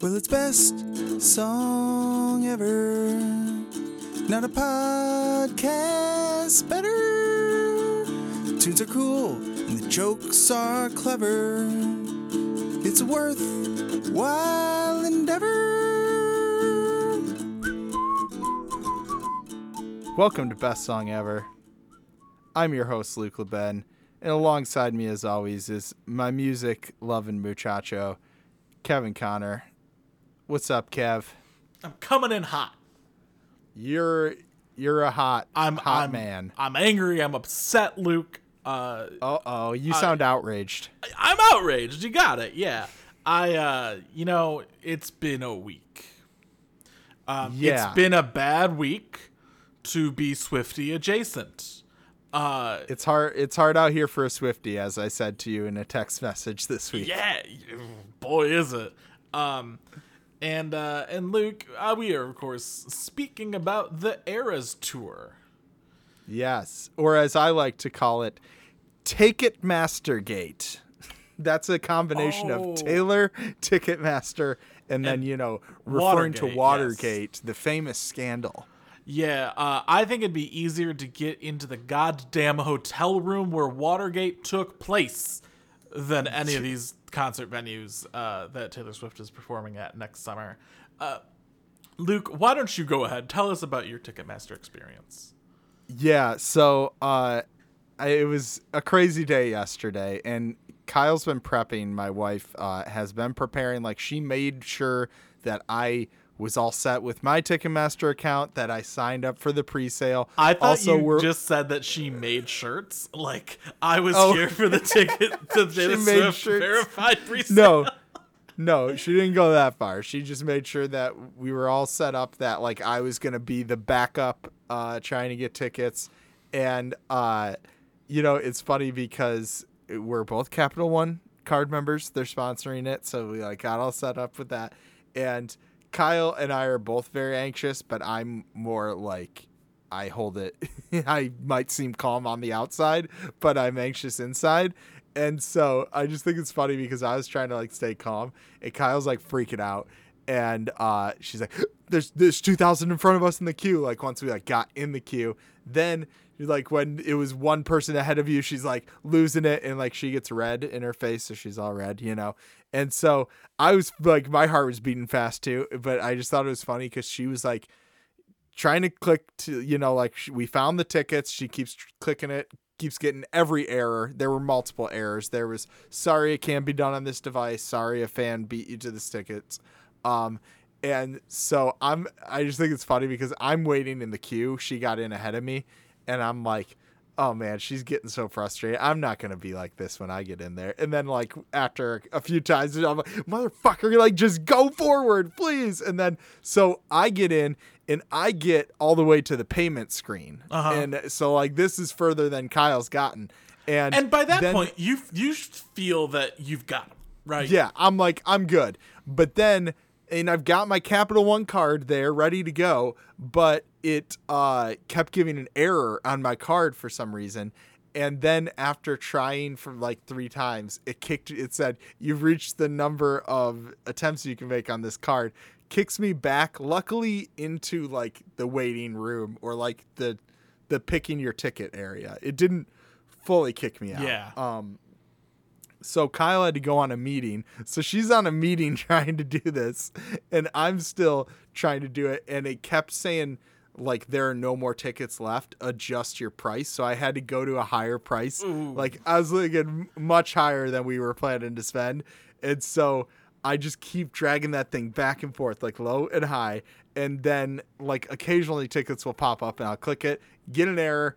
Well, it's best song ever. Not a podcast better. Tunes are cool and the jokes are clever. It's a worthwhile endeavor. Welcome to Best Song Ever. I'm your host, Luke LeBen, and alongside me, as always, is my music loving muchacho, Kevin Connor. What's up, Kev? I'm coming in hot. You're you're a hot I'm hot I'm, man. I'm angry. I'm upset, Luke. Uh, oh, you sound outraged. I'm outraged. You got it. Yeah. I uh, you know, it's been a week. Um, Yeah. It's been a bad week to be Swifty adjacent. Uh, It's hard. It's hard out here for a Swifty, as I said to you in a text message this week. yeah, boy is it. Um, and uh, and Luke, uh, we are of course speaking about the Eras tour. Yes, or as I like to call it, Take It Mastergate. That's a combination Oh. of Taylor, Ticketmaster, and then you know referring Watergate, to yes. Watergate, the famous scandal. Yeah, uh, I think it'd be easier to get into the goddamn hotel room where Watergate took place than any of these concert venues uh, that Taylor Swift is performing at next summer. Uh, Luke, why don't you go ahead? Tell us about your Ticketmaster experience. Yeah, so uh I, it was a crazy day yesterday and Kyle's been prepping, my wife uh has been preparing like she made sure that I was all set with my Ticketmaster account that I signed up for the pre-sale. I thought also, you we're, just said that she made shirts. Like I was Oh. here for the ticket to Taylor made Swift shirts. verified pre-sale. no no she didn't go that far she just made sure that we were all set up that like i was gonna be the backup uh trying to get tickets and uh you know it's funny because we're both capital one card members they're sponsoring it so we like got all set up with that and kyle and i are both very anxious but i'm more like I hold it. I might seem calm on the outside, but I'm anxious inside. And so I just think it's funny because I was trying to like stay calm and Kyle's like freaking out. And uh, she's like, there's there's 2000 in front of us in the queue. Like once we like got in the queue, then like when it was one person ahead of you, she's like losing it and like she gets red in her face. So she's all red, you know? And so I was like, my heart was beating fast too. But I just thought it was funny because she was like, trying to click to you know like we found the tickets she keeps clicking it keeps getting every error. There were multiple errors. There was sorry it can't be done on this device. Sorry a fan beat you to this tickets. Um and so i'm i just think it's funny because i'm waiting in the queue. She got in ahead of me and i'm like oh man she's getting so frustrated i'm not gonna be like this when i get in there and then like after a few times i'm like motherfucker like just go forward please and then so i get in and i get all the way to the payment screen Uh-huh. and so like this is further than kyle's gotten and And by that then- point, you you feel that you've got him, right? yeah, I'm like, I'm good. But then, and I've got my Capital One card there ready to go, but it uh, kept giving an error on my card for some reason. And then after trying for like three times, it kicked. It said you've reached the number of attempts you can make on this card. Kicks me back, luckily into like the waiting room or like the the picking your ticket area. It didn't fully kick me out. Yeah. Um, so Kyle had to go on a meeting. So she's on a meeting trying to do this, and I'm still trying to do it. And it kept saying like there are no more tickets left. Adjust your price. So I had to go to a higher price. Like I was looking much higher than we were planning to spend, and so I just keep dragging that thing back and forth, like low and high. And then like occasionally tickets will pop up, and I'll click it, get an error,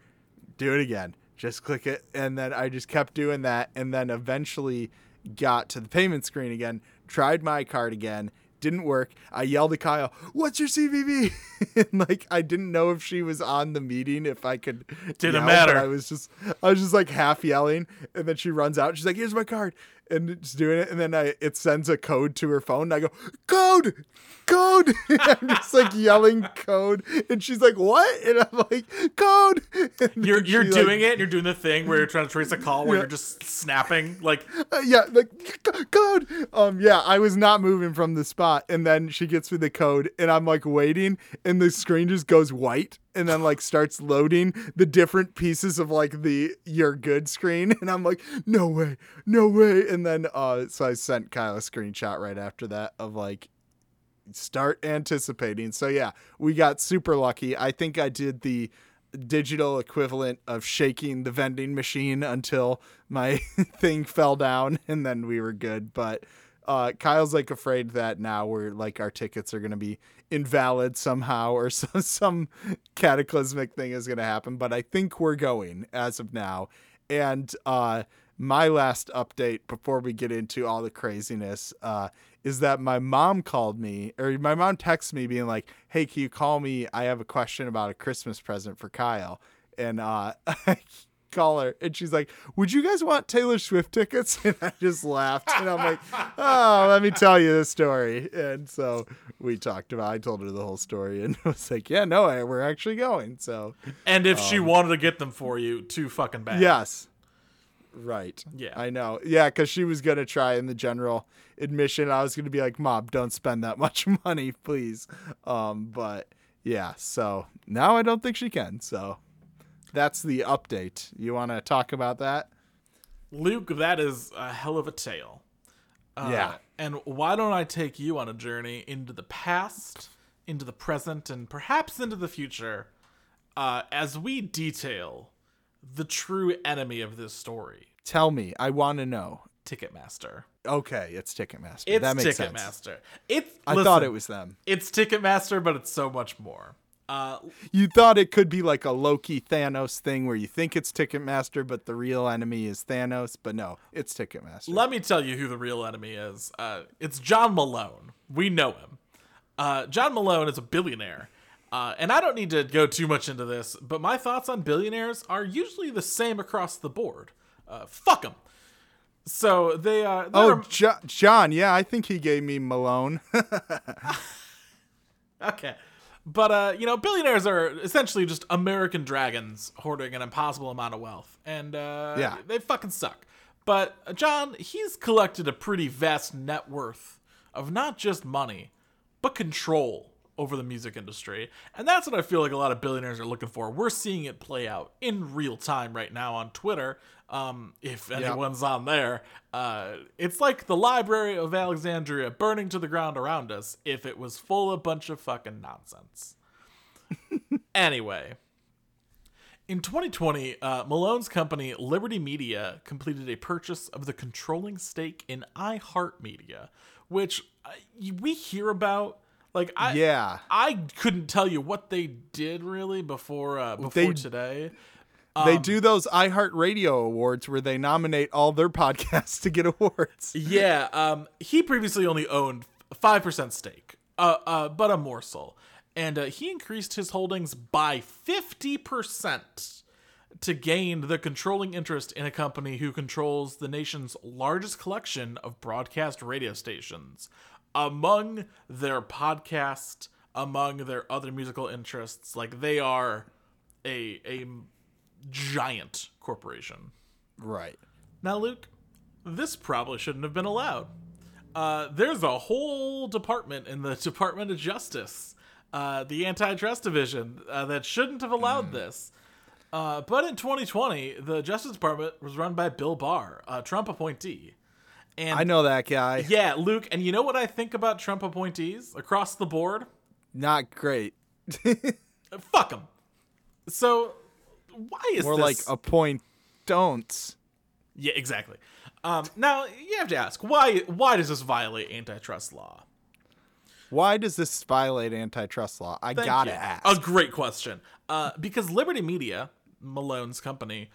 do it again. Just click it. And then I just kept doing that. And then eventually got to the payment screen again, tried my card again, didn't work. I yelled at Kyle, What's your CVV? and like, I didn't know if she was on the meeting, if I could. Didn't yell, matter. I was just, I was just like half yelling. And then she runs out. She's like, Here's my card. And it's doing it, and then I it sends a code to her phone. And I go, code, code. I'm just like yelling code, and she's like, what? And I'm like, code. And You're you're she, like, doing it. You're doing the thing where you're trying to trace a call where Yeah. you're just snapping. Like Uh, yeah, like code. Um, yeah, I was not moving from the spot, and then she gets me the code, and I'm like waiting, and the screen just goes white, and then like starts loading the different pieces of like the "you're good" screen, and I'm like, no way, no way, and then uh, so I sent Kyle a screenshot right after that of like start anticipating. So yeah, we got super lucky. I think I did the digital equivalent of shaking the vending machine until my thing fell down and then we were good. But uh, Kyle's like afraid that now we're like our tickets are gonna be invalid somehow or some some cataclysmic thing is gonna happen. But I think we're going as of now. And uh my last update before we get into all the craziness uh, is that my mom called me or my mom texted me being like, "Hey, can you call me? I have a question about a Christmas present for Kyle." And uh, call her and she's like, "Would you guys want Taylor Swift tickets?" And I just laughed and I'm like, "Oh, let me tell you the story." And so we talked about. I told her the whole story and was like, "Yeah, no, we're actually going." So and if she wanted to get them for you, too fucking bad. Yes. Right. Yeah. I know. Yeah, because she was gonna try in the general admission. I was gonna be like, "Mom, don't spend that much money, please." Um, but yeah. So now I don't think she can. So that's the update. You want to talk about that? Luke, that is a hell of a tale. Uh, Yeah. And why don't I take you on a journey into the past, into the present, and perhaps into the future uh, as we detail the true enemy of this story Tell me. I want to know. Ticketmaster. Okay, it's Ticketmaster. It's that makes sense. Ticketmaster. It's I listen, thought it was them. It's Ticketmaster, but it's so much more. Uh, You thought it could be like a Loki Thanos thing where you think it's Ticketmaster, but the real enemy is Thanos. But no, it's Ticketmaster. Let me tell you who the real enemy is. Uh, it's John Malone. We know him. Uh, John Malone is a billionaire. Uh, and I don't need to go too much into this, but my thoughts on billionaires are usually the same across the board. Uh, fuck them. So they oh, jo- John. Yeah, I think he gave me Malone. Okay. But uh, you know, billionaires are essentially just American dragons hoarding an impossible amount of wealth. And uh Yeah. they fucking suck. But uh, John, he's collected a pretty vast net worth of not just money, but control over the music industry. And that's what I feel like a lot of billionaires are looking for. We're seeing it play out in real time right now on Twitter. Um, if anyone's on there, uh, it's like the Library of Alexandria burning to the ground around us if it was full of bunch of fucking nonsense. anyway, in 2020, uh, Malone's company Liberty Media completed a purchase of the controlling stake in iHeartMedia, which uh, we hear about. Like I, Yeah. I couldn't tell you what they did really before uh, before They- today. They Um, do those iHeartRadio awards where they nominate all their podcasts to get awards. Yeah, um, he previously only owned five percent stake, uh, uh, but a morsel, and uh, he increased his holdings by fifty percent to gain the controlling interest in a company who controls the nation's largest collection of broadcast radio stations. Among their podcast, among their other musical interests, like they are a a giant corporation. Right. Now, Luke, this probably shouldn't have been allowed. Uh, there's a whole department in the Department of Justice, uh, the Antitrust Division, uh, that shouldn't have allowed this. Uh, but in 2020, the Justice Department was run by Bill Barr, a Trump appointee. And I know that guy. yeah, Luke, and you know what I think about Trump appointees across the board? Not great. Fuck them. So, why is More this? like appoint don'ts. Yeah, exactly. Um, now you have to ask why? Why does this violate antitrust law? Why does this violate antitrust law? I Thank gotta you. ask. A great question. Uh, because Liberty Media, Malone's company,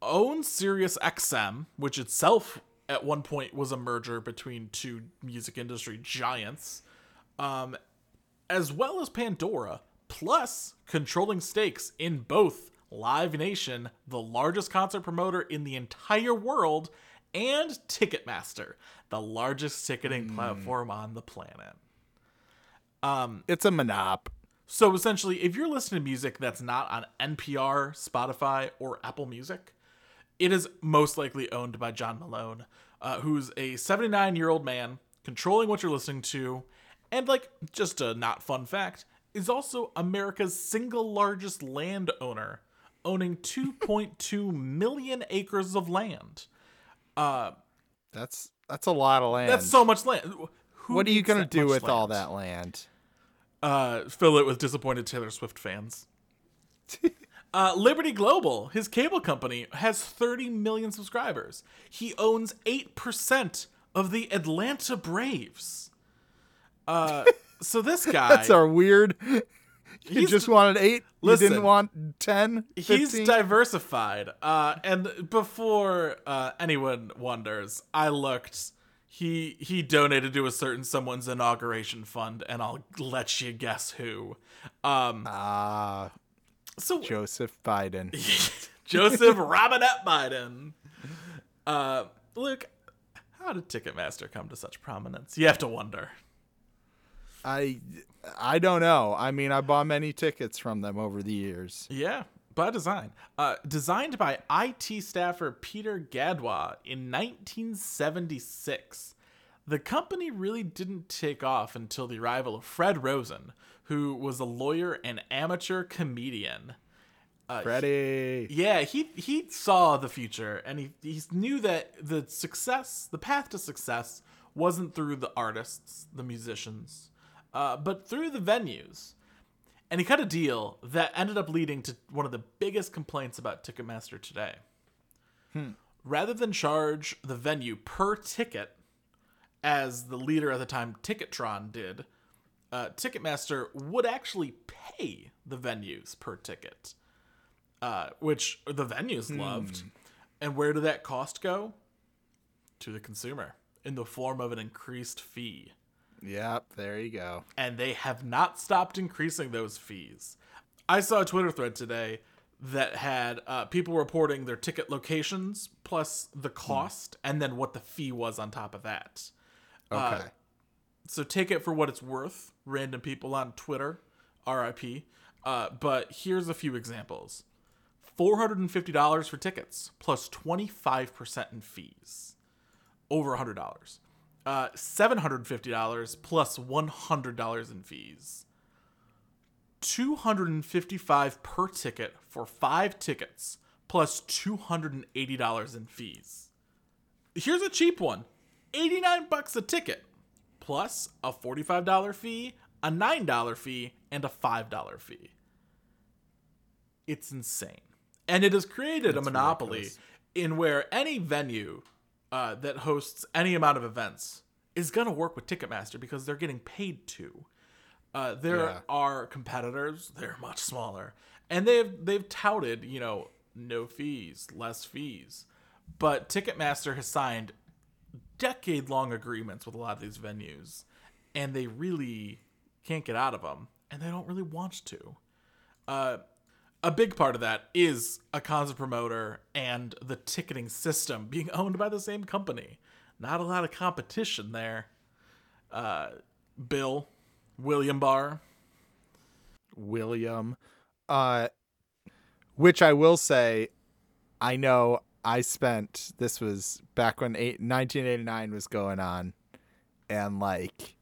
owns Sirius XM, which itself at one point was a merger between two music industry giants, um, as well as Pandora, plus controlling stakes in both Live Nation, the largest concert promoter in the entire world, and Ticketmaster, the largest ticketing platform on the planet. It's a monop. So essentially, if you're listening to music that's not on NPR, Spotify, or Apple Music, it is most likely owned by John Malone, uh, who's a 79 year old man controlling what you're listening to. And, like, just a not fun fact, is also America's single largest landowner, owning 2.2 million acres of land. That's that's a lot of land. That's so much land. Who what are you gonna do much with all that land? uh, fill it with disappointed Taylor Swift fans. uh, Liberty Global, his cable company, has 30 million subscribers. He owns 8% of the Atlanta Braves. Uh, so this guy, That's our weird. You He's- just wanted eight. Listen, you didn't want ten. he's diversified. Uh, and before uh, anyone wonders, I looked. He he donated to a certain someone's inauguration fund, and I'll let you guess who. Um, Ah, so Joseph Biden. Joseph Robinette Biden. Uh, Luke, how did Ticketmaster come to such prominence? You have to wonder. I I don't know. I mean, I bought many tickets from them over the years. Yeah, by design. Uh, designed by IT staffer Peter Gadwa in 1976. The company really didn't take off until the arrival of Fred Rosen, who was a lawyer and amateur comedian. Uh, Freddie. Yeah, he he saw the future and he he knew that the success, the path to success wasn't through the artists, the musicians, uh, but through the venues. And he cut a deal that ended up leading to one of the biggest complaints about Ticketmaster today. Rather than charge the venue per ticket, as the leader at the time, Ticketron, did, uh, Ticketmaster would actually pay the venues per ticket uh, which the venues loved. And where did that cost go? To the consumer in the form of an increased fee. Yep, there you go. And they have not stopped increasing those fees. I saw a Twitter thread today that had uh, people reporting their ticket locations plus the cost and then what the fee was on top of that. Okay. so take it for what it's worth. Random people on Twitter, RIP. Uh, but here's a few examples: four hundred and fifty dollars for tickets, plus plus twenty five percent in fees, over hundred dollars. Uh, seven hundred and fifty dollars plus plus one hundred dollars in fees. Two hundred and fifty five per ticket for five tickets, plus plus two hundred and eighty dollars in fees. Here's a cheap one. 89 bucks a ticket plus a $45 fee, a $9 fee, and a $5 fee. It's insane. And it has created a monopoly ridiculous. in where any venue uh, that hosts any amount of events is going to work with Ticketmaster because they're getting paid to. Uh, there Yeah. are competitors; they're much smaller, and they've they've touted, you know, no fees, less fees. But Ticketmaster has signed decade-long agreements with a lot of these venues, and they really can't get out of them, and they don't really want to. Uh, a big part of that is a concert promoter and the ticketing system being owned by the same company. Not a lot of competition there. Uh, Bill, William Barr. William. Uh, which I will say, I know I spent, this was back when eight, 1989 was going on, and like,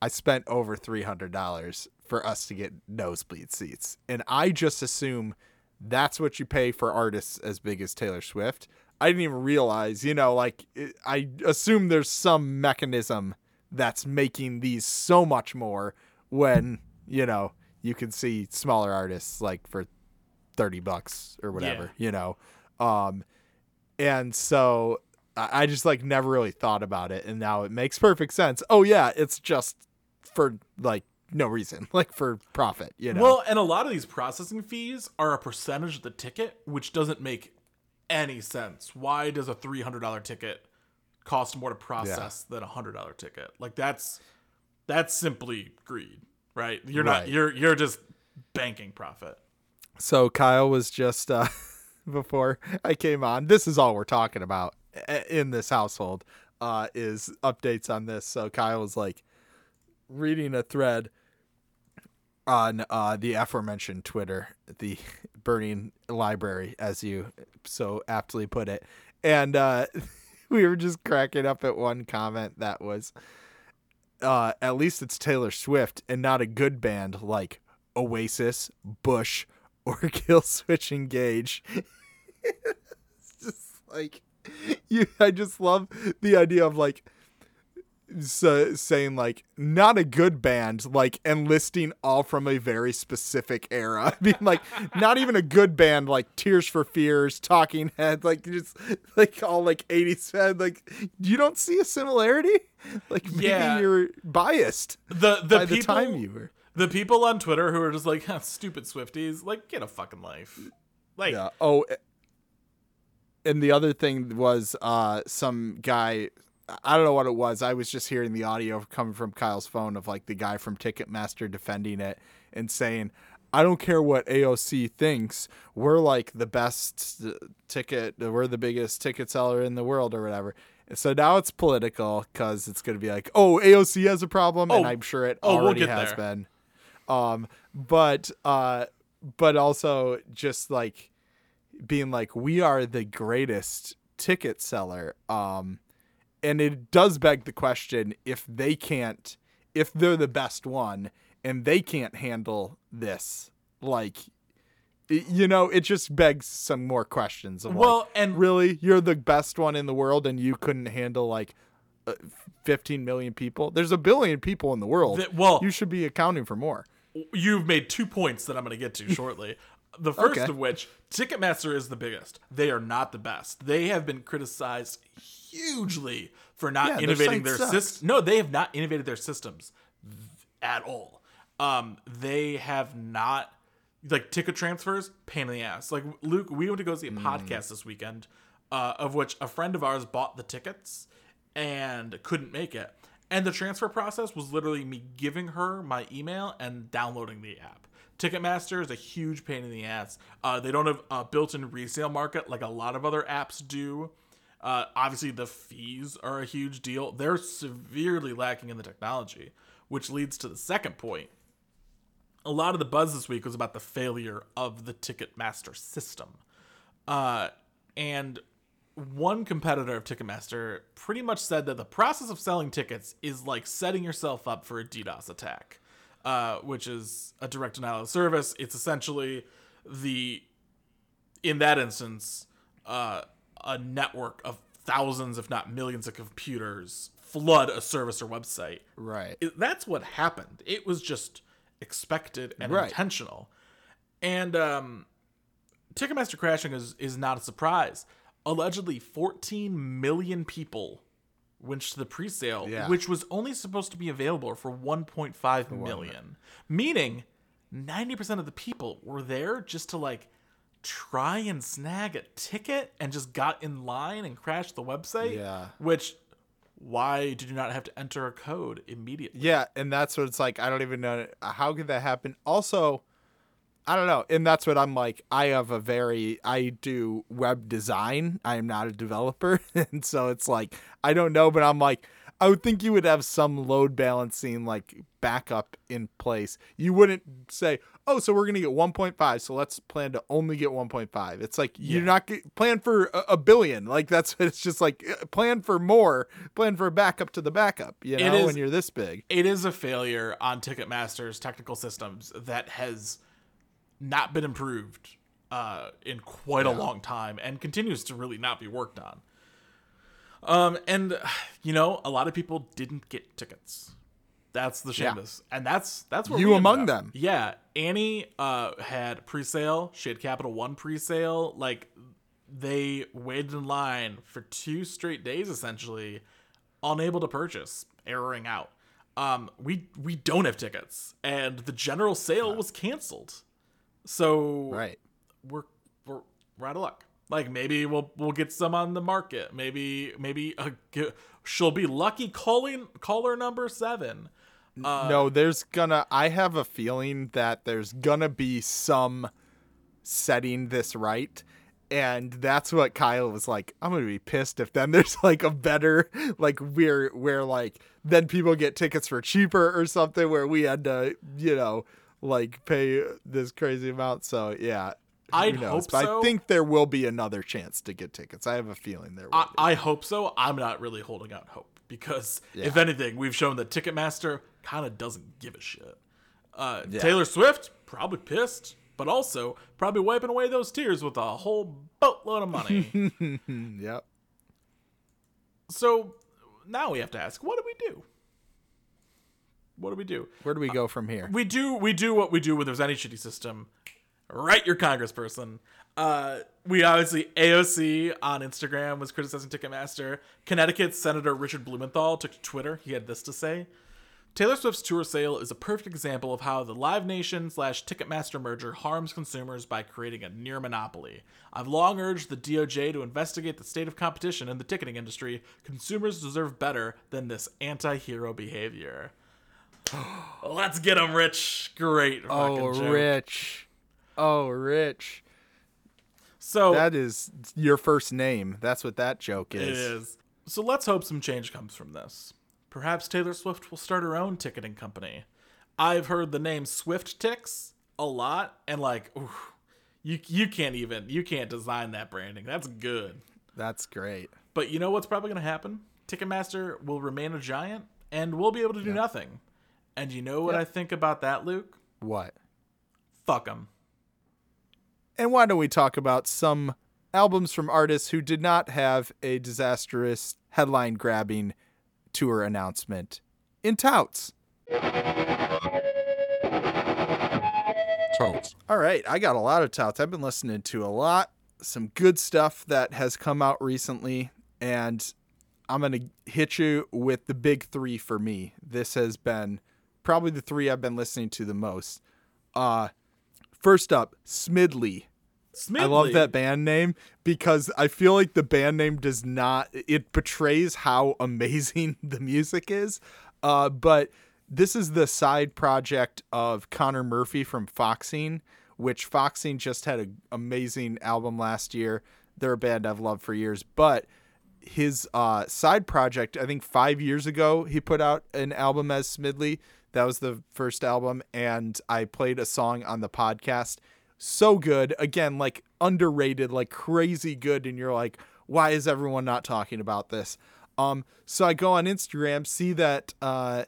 I spent over $300 for us to get nosebleed seats. And I just assume that's what you pay for artists as big as Taylor Swift. I didn't even realize, you know, like, it, I assume there's some mechanism that's making these so much more when, you know, you can see smaller artists like for 30 bucks or whatever, you know. Um and so I I just like never really thought about it and now it makes perfect sense. Oh yeah, it's just for like no reason, like for profit, you know. Well, and a lot of these processing fees are a percentage of the ticket, which doesn't make any sense. Why does a $300 ticket cost more to process than a $100 ticket? Like that's that's simply greed, right? You're not you're you're just banking profit. So Kyle was just uh before I came on. This is all we're talking about. in this household uh, is updates on this. So Kyle was like reading a thread on uh, the aforementioned Twitter, the burning library, as you so aptly put it, and uh, we were just cracking up at one comment that was, uh, "At least it's Taylor Swift and not a good band like Oasis, Bush, or Killswitch Engage." it's just like you. I just love the idea of like so saying like not a good band like enlisting all from a very specific era I mean like not even a good band like tears for fears talking head like just like all like 80s head like you don't see a similarity like maybe Yeah. you're biased The the by people the time you were the people on Twitter who are just like huh, stupid Swifties, like get a fucking life. Like yeah oh and the other thing was uh some guy I don't know what it was. I was just hearing the audio coming from Kyle's phone of like the guy from Ticketmaster defending it and saying, "I don't care what AOC thinks. We're like the best ticket. We're the biggest ticket seller in the world, or whatever." So now it's political because it's going to be like, "Oh, AOC has a problem," and Oh. I'm sure it Oh, we'll already has there. been. Um, but uh, but also just like being like we are the greatest ticket seller um and it does beg the question if they can't if they're the best one and they can't handle this like you know it just begs some more questions of Well, like, and- really you're the best one in the world and you couldn't handle like uh, 15 million people? There's a billion people in the world. That- well- you should be accounting for more. You've made two points that I'm going to get to shortly. The first Okay. of which, Ticketmaster is the biggest. They are not the best. They have been criticized hugely for not Yeah, innovating their sucks. system. No, they have not innovated their systems at all. Um, they have not like ticket transfers, pain in the ass. Like Luke, we went to go see a Mm. podcast this weekend, uh, of which a friend of ours bought the tickets and couldn't make it. And the transfer process was literally me giving her my email and downloading the app. Ticketmaster is a huge pain in the ass. Uh, they don't have a built-in resale market like a lot of other apps do. Uh, obviously, the fees are a huge deal. They're severely lacking in the technology, which leads to the second point. A lot of the buzz this week was about the failure of the Ticketmaster system. Uh, and one competitor of Ticketmaster pretty much said that the process of selling tickets is like setting yourself up for a DDoS attack, uh, which is a direct denial of service. It's essentially the, in that instance, uh, a network of thousands, if not millions, of computers flood a service or website. right It- that's what happened. It was just expected and Right. intentional. And um, Ticketmaster crashing is is not a surprise. Allegedly, 14 million people went to the pre-sale, Yeah. which was only supposed to be available for 1.5 million. Meaning, 90% of the people were there just to like try and snag a ticket and just got in line and crashed the website. Yeah. Which why did you not have to enter a code immediately? Yeah, and that's what it's like. I don't even know how could that happen. Also, I don't know, and that's what I'm like. I have a very I do web design. I am not a developer, and so it's like I don't know, but I'm like I would think you would have some load balancing like backup in place. You wouldn't say, "Oh, so we're gonna get 1.5, so let's plan to only get 1.5." It's like you're not get, plan for a, a billion. Like that's it's just like uh, plan for more, plan for a backup to the backup. You know, is- when you're this big. it is a failure on Ticketmaster's technical systems that has not been improved uh, in quite a long time and continues to really not be worked on. Um, and you know, a lot of people didn't get tickets. That's the Yeah. shameless, and that's that's where You among them. Yeah, Annie uh, had pre-sale. She had Capital One pre-sale. Like they waited in line for two straight days, essentially, unable to purchase, erroring out. Um, we we don't have tickets, and the general sale was canceled. So Right. we're we're we're out of luck. Like maybe we'll we'll get some on the market. Maybe maybe uh, g- she'll be lucky calling caller number seven. Uh, no, there's gonna. I have a feeling that there's gonna be some setting this right, and that's what Kyle was like. I'm gonna be pissed if then there's like a better like where where like then people get tickets for cheaper or something where we had to you know like pay this crazy amount. So yeah, I'd hope But so. I think there will be another chance to get tickets. I have a feeling there will. I, be. I hope so. I'm not really holding out hope because if anything, we've shown that Ticketmaster kind of doesn't give a shit. Uh, Yeah. Taylor Swift probably pissed, but also probably wiping away those tears with a whole boatload of money. Yep. so now we have to ask, what do we do? What do we do? Where do we go from here? we do we do what we do when there's any shitty system. Write your congressperson. Uh, we obviously AOC on Instagram was criticizing Ticketmaster. Connecticut's Senator Richard Blumenthal took to Twitter. He had this to say: Taylor Swift's tour sale is a perfect example of how the Live Nation slash Ticketmaster merger harms consumers by creating a near monopoly. I've long urged the DOJ to investigate the state of competition in the ticketing industry. Consumers deserve better than this anti-hero behavior. Let's get him, Rich. Great. Oh, joke. Rich. Oh, Rich. So That is your first name. That's what that joke is. it is. So let's hope some change comes from this. Perhaps Taylor Swift will start her own ticketing company. I've heard the name Swift Tix a lot, and like, ooh, you you can't even you can't design that branding. That's good. That's great. But you know what's probably going to happen? Ticketmaster will remain a giant, and we'll be able to do nothing. And you know what Yep. I think about that, Luke? What? Fuck them. And why don't we talk about some albums from artists who did not have a disastrous headline grabbing tour announcement in touts? Totes. All right, I got a lot of touts. I've been listening to a lot, some good stuff that has come out recently, and I'm going to hit you with the big three for me. This has been probably the three I've been listening to the most. Uh, first up, Smidley. I love that band name because I feel like the band name does not it betrays how amazing the music is. Uh, but this is the side project of Conor Murphy from Foxing, which Foxing just had an amazing album last year. They're a band I've loved for years, but his uh, side project, I think five years ago, he put out an album as Smidley. That was the first album, and I played a song on the podcast. So good. Again, like underrated, like crazy good. And you're like, why is everyone not talking about this? Um, so I go on Instagram, see that uh,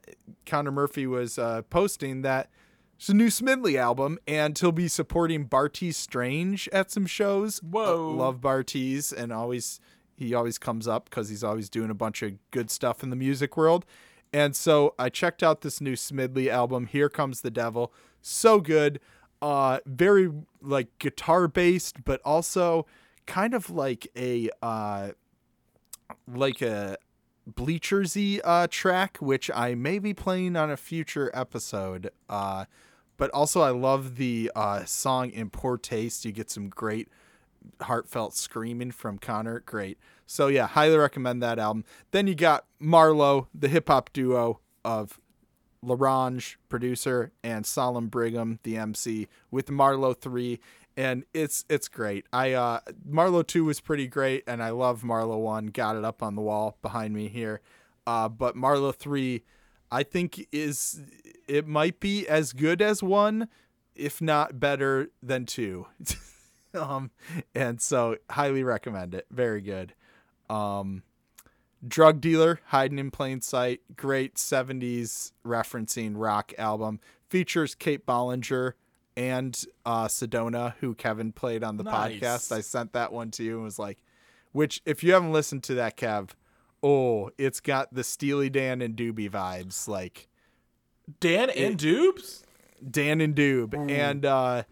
Conor Murphy was uh, posting that it's a new Smidley album, and he'll be supporting Bartees Strange at some shows. Whoa. Uh, love Bartees's, and always he always comes up because he's always doing a bunch of good stuff in the music world. And so I checked out this new Smidley album, Here Comes the Devil. So good. Uh very like guitar based, but also kind of like a uh like a bleachersy uh track, which I may be playing on a future episode. Uh but also I love the uh song in poor taste. You get some great heartfelt screaming from Conor. Great. So yeah, highly recommend that album. Then you got Marlowe, the hip hop duo of L'Orange, producer, and Solemn Brigham, the MC, with Marlowe three, and it's it's great. I uh Marlowe two was pretty great, and I love Marlowe one. Got it up on the wall behind me here, uh, but Marlowe three, I think is it might be as good as one, if not better than two. um, and so highly recommend it. Very good. Um, Drug Dealer, Hiding in Plain Sight, great 70s referencing rock album. Features Kate Bollinger and uh, Sedona, who Kevin played on the Nice. podcast. I sent that one to you and was like, which, if you haven't listened to that, Kev, oh, it's got the Steely Dan and Doobie vibes. Like, Dan and Dubes? Dan and Doob. And uh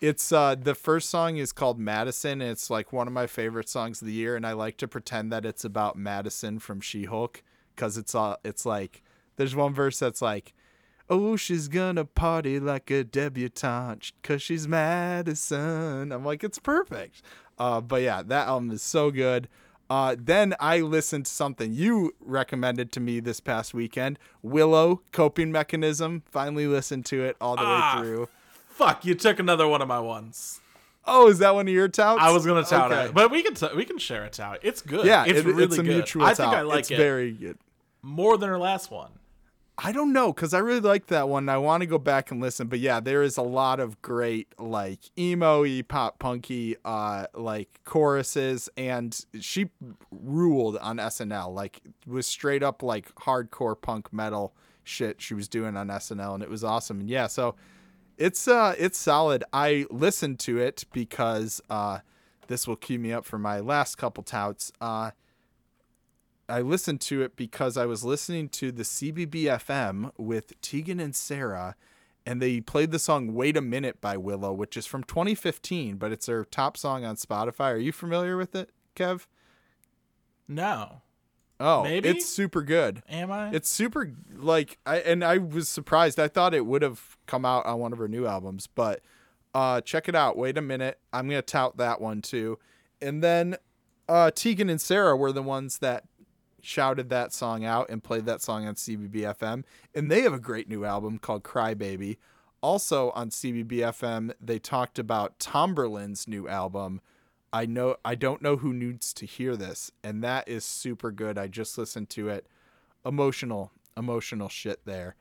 it's uh the first song is called Madison. and It's like one of my favorite songs of the year, and I like to pretend that it's about Madison from She Hulk because it's uh it's like there's one verse that's like Oh, she's gonna party like a debutante because she's Madison. I'm like, it's perfect. Uh, but yeah, that album is so good. Uh, then I listened to something you recommended to me this past weekend Willow Coping Mechanism. Finally listened to it all the Ah. way through. Fuck, you took another one of my ones. Oh, is that one of your touts? I was gonna tout Okay. it, but we can t- we can share a tout. It's good. Yeah, it's it- really it's a good. mutual I tout. think I like it's it very good. more than her last one. I don't know because I really like that one. I want to go back and listen, but yeah, there is a lot of great like emo-y, pop punky, uh, like choruses, and she ruled on SNL. Like was straight up like hardcore punk metal shit she was doing on SNL, and it was awesome. And yeah, so it's uh it's solid. I listened to it because uh this will cue me up for my last couple touts. Uh I listened to it because I was listening to the CBBFM with Tegan and Sara, and they played the song "Wait a Minute" by Willow, which is from 2015, but it's their top song on Spotify. Are you familiar with it, Kev? No, Oh, Maybe? it's super good. am I? It's super like I and I was surprised. I thought it would have come out on one of her new albums, but uh check it out. Wait a minute. I'm going to tout that one too. And then uh Tegan and Sara were the ones that shouted that song out and played that song on CBBFM, and they have a great new album called Cry Baby. Also on CBBFM, they talked about Tomberlin's new album. I know I don't know who needs to hear this, and that is super good. I just listened to it. Emotional, emotional shit there.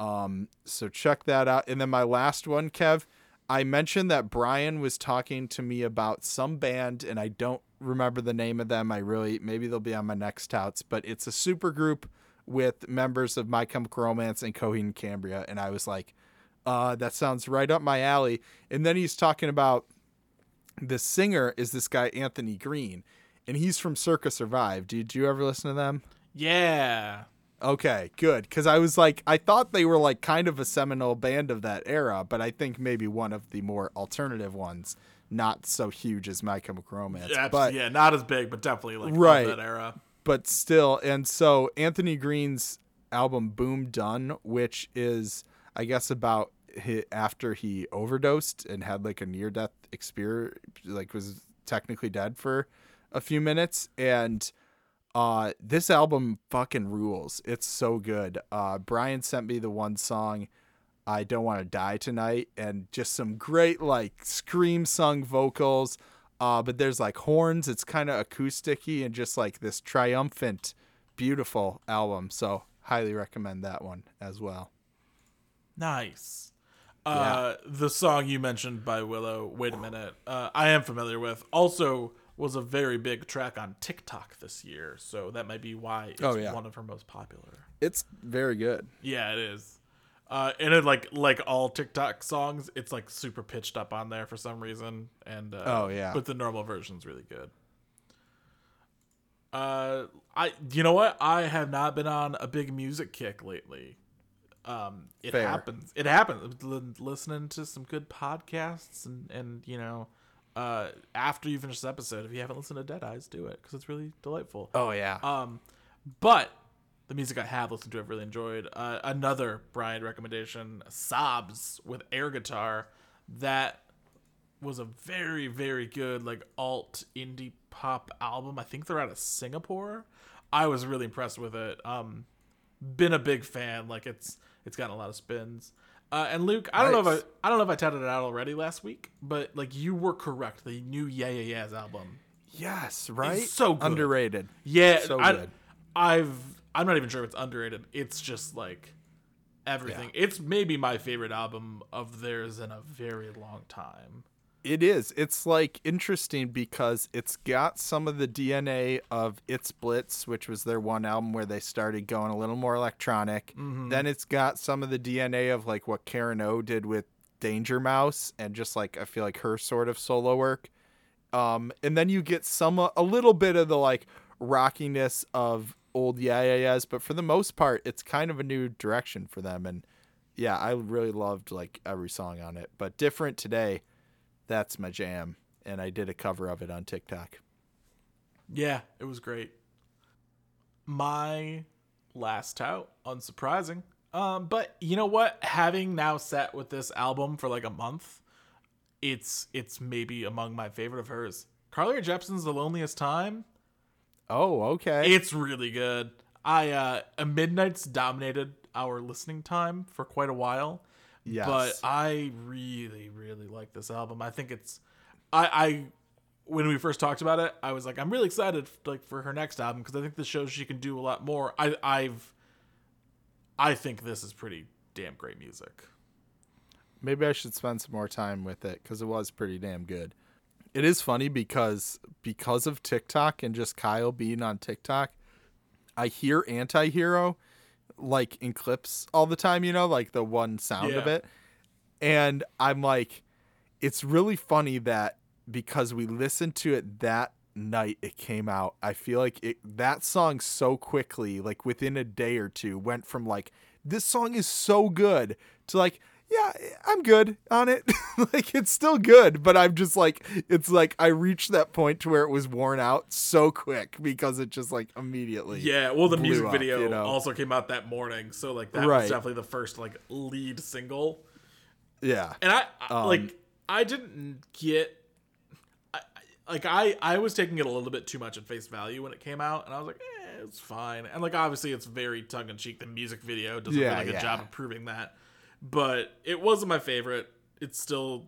Um, so check that out. And then my last one, Kev, I mentioned that Brian was talking to me about some band, and I don't remember the name of them. I really maybe they'll be on my next touts, but it's a super group with members of My Chemical Romance and Coheed and Cambria, and I was like, uh, that sounds right up my alley. And then he's talking about the singer is this guy Anthony Green, and he's from Circa Survive. Did you ever listen to them? yeah. Okay, good. Because I was like, I thought they were like kind of a seminal band of that era, but I think maybe one of the more alternative ones, not so huge as My Chemical Romance. Yeah, but yeah, not as big, but definitely like Right. that era. but still and so anthony green's album boom done which is i guess about hi after he overdosed and had like a near death experience like was technically dead for a few minutes and uh this album fucking rules it's so good uh brian sent me the one song i don't want to die tonight and just some great like scream sung vocals uh, but there's like horns. It's kind of acousticy and just like this triumphant, beautiful album. So highly recommend that one as well. Nice. Uh, the song you mentioned by Willow, wait a minute, uh, I am familiar with. Also, was a very big track on TikTok this year, so that might be why it's Oh, yeah. one of her most popular. It's very good. Yeah, it is. Uh, and it like like all TikTok songs, it's like super pitched up on there for some reason, and uh, Oh, yeah. but the normal version's really good. Uh, I you know what? I have not been on a big music kick lately. Um, it Fair. happens. It happens. Listening to some good podcasts and and you know, uh, after you finish this episode, if you haven't listened to Dead Eyes, do it because it's really delightful. Oh yeah. Um, but the music I have listened to, I've really enjoyed. Uh, another Brian recommendation, Sobs with air guitar. That was a very, very good like alt indie pop album. I think they're out of Singapore. I was really impressed with it. Um, been a big fan. Like it's it's gotten a lot of spins. Uh, and Luke, I don't know if I I don't know if I touted it out already last week, but like you were correct. The new Yeah Yeah Yeahs album yes, right. so good. underrated. yeah, So I, good. I've I'm not even sure if it's underrated. It's just like everything. It's maybe my favorite album of theirs in a very long time. It is. It's like interesting because it's got some of the DNA of It's Blitz, which was their one album where they started going a little more electronic. Then it's got some of the DNA of like what Karen O did with Danger Mouse and just like I feel like her sort of solo work. Um, and then you get some a little bit of the like rockiness of old Yeah Yeah Yeahs, but for the most part, it's kind of a new direction for them. And yeah, I really loved like every song on it, but different today that's my jam and i did a cover of it on tiktok Yeah, it was great. My last out, unsurprising. Um, but you know what? Having now sat with this album for like a month, it's it's maybe among my favorite of hers. Carly Rae Jepsen's "The Loneliest Time." oh okay It's really good. I uh Midnight's dominated our listening time for quite a while. Yes But I really, really like this album. I think it's I, I when we first talked about it, I was like, I'm really excited like for her next album because I think this shows she can do a lot more. I, I've, I think this is pretty damn great music. Maybe I should spend some more time with it because it was pretty damn good. It is funny because because of TikTok and just Kyle being on TikTok, I hear anti-hero like in clips all the time, you know, like the one sound of it. And I'm like, it's really funny that because we listened to it that night it came out, I feel like it that song so quickly, like within a day or two, went from like, this song is so good to like, yeah, I'm good on it. like it's still good, but I'm just like it's like I reached that point to where it was worn out so quick because it just like immediately. Yeah, well, the music up, video you know? also came out that morning, so like that Right. was definitely the first like lead single. Yeah. And I I- Um, like I didn't get I, like I I was taking it a little bit too much at face value when it came out, and I was like, eh, it's fine. And like obviously it's very tongue in cheek. The music video does a Yeah, really good yeah. job of proving that, but it wasn't my favorite. It still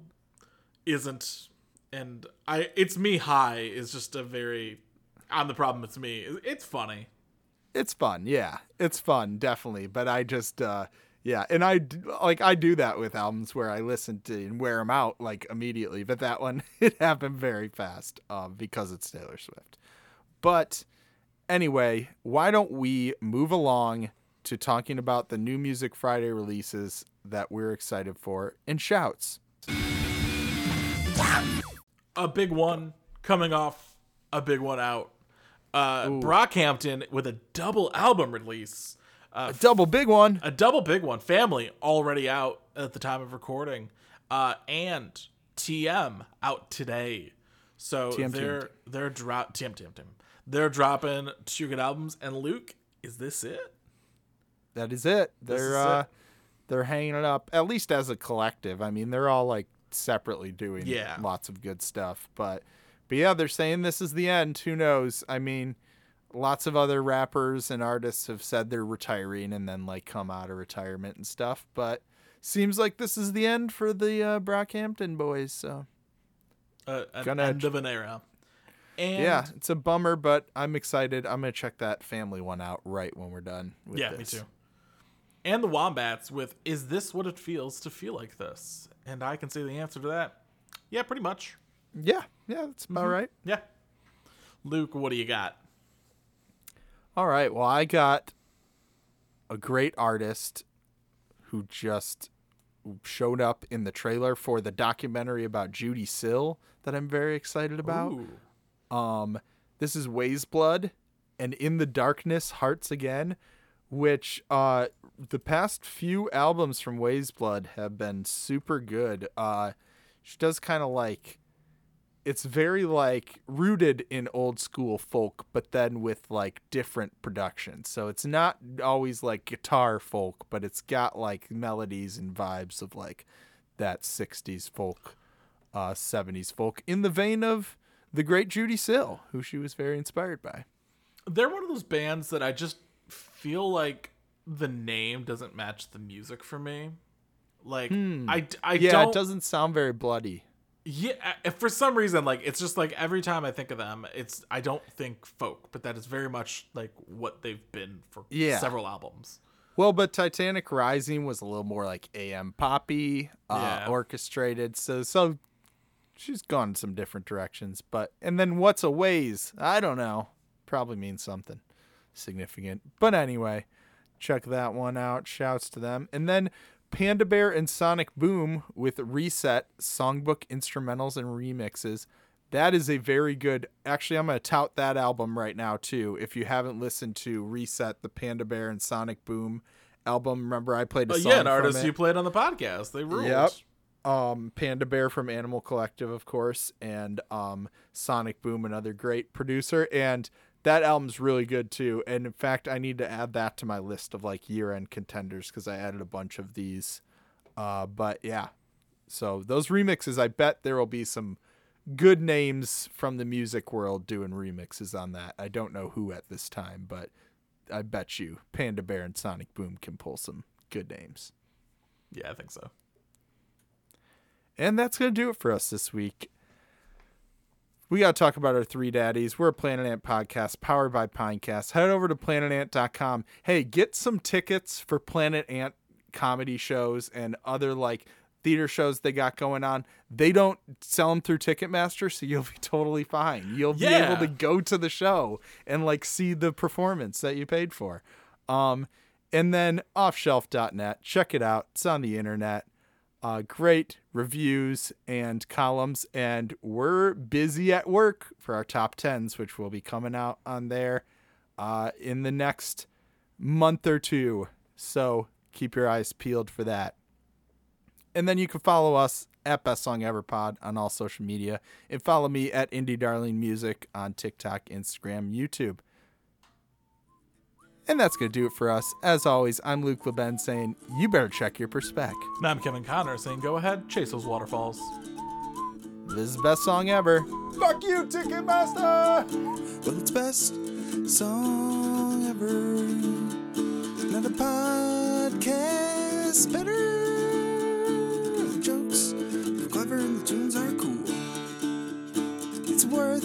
isn't, and I it's me hi is just a very I'm the problem. It's me. It's funny. it's fun yeah it's fun definitely but i just uh yeah and I like i do that with albums where i listen to and wear them out like immediately but that one it happened very fast um because it's taylor swift but anyway why don't we move along to talking about the new music friday releases that we're excited for in shouts a big one coming off a big one out. Uh, Brockhampton with a double album release. Uh, a double big one a double big one. Family already out at the time of recording. Uh, and TM out today. So TM, they're they're drop TM TM TM. They're dropping two good albums. And Luke, is this it? That is it they're is uh it. they're hanging it up at least as a collective i mean they're all like separately doing Yeah. lots of good stuff but but yeah they're saying this is the end who knows i mean lots of other rappers and artists have said they're retiring and then like come out of retirement and stuff but seems like this is the end for the uh, brockhampton boys so Uh, an Gonna end of an era. And yeah it's a bummer but i'm excited i'm gonna check that family one out right when we're done with yeah, me this. too. And the Wombats with "Is this what it feels to feel like this?" And I can say the answer to that. Yeah, pretty much. yeah yeah that's about Mm-hmm. right Yeah. Luke, what do you got? All right. Well, I got a great artist who just showed up in the trailer for the documentary about Judee Sill that I'm very excited about. Ooh. Um, this is Weyes Blood and In the Darkness Hearts Aglow, which uh the past few albums from Weyes Blood have been super good. Uh she does kind of like it's very like rooted in old school folk but then with like different production. So it's not always like guitar folk, but it's got like melodies and vibes of like that 60s folk uh 70s folk in the vein of the great Judee Sill, who she was very inspired by. They're one of those bands that I just feel like the name doesn't match the music for me. Like I, I Hmm. Yeah, don't it doesn't sound very bloody. Yeah, for some reason, like it's just like every time I think of them, it's I don't think folk, but that is very much like what they've been for Yeah. several albums. Well, but Titanic Rising was a little more like AM poppy, uh, Yeah. orchestrated. So, so she's gone some different directions. But and then what's a ways? I don't know. Probably means something significant. But anyway, check that one out. Shouts to them. And then Panda Bear and Sonic Boom with Reset songbook instrumentals and remixes. That is a very good. Actually, I'm going to tout that album right now too. If you haven't listened to Reset, the Panda Bear and Sonic Boom album, remember I played a But song yeah, an artist it. you played on the podcast, they ruled. Yep. um Panda Bear from Animal Collective, of course, and um Sonic Boom, another great producer, and that album's really good too. And in fact, I need to add that to my list of like year-end contenders because I added a bunch of these. Uh, but yeah, so those remixes, I bet there will be some good names from the music world doing remixes on that. I don't know who at this time, but I bet you Panda Bear and Sonic Boom can pull some good names. Yeah, I think so. And that's going to do it for us this week. We got to talk about our three daddies. We're a Planet Ant podcast powered by Pinecast. Head over to planetant.com. Hey, get some tickets for Planet Ant comedy shows and other like theater shows they got going on. They don't sell them through Ticketmaster, so you'll be totally fine. You'll be Yeah. able to go to the show and like see the performance that you paid for. Um, and then offshelf.net. Check it out. It's on the internet. Uh, great reviews and columns, and we're busy at work for our top tens, which will be coming out on there uh, in the next month or two. So keep your eyes peeled for that. And then you can follow us at Best Song Ever Pod on all social media, and follow me at Indie Darling Music on TikTok, Instagram, YouTube. And that's going to do it for us. As always, I'm Luke LeBen saying, you better check your perspec. And I'm Kevin Connor saying, go ahead, chase those waterfalls. This is the best song ever. Fuck you, Ticketmaster! Well, it's best song ever. Another podcast better. The jokes are clever and the tunes are cool. It's worth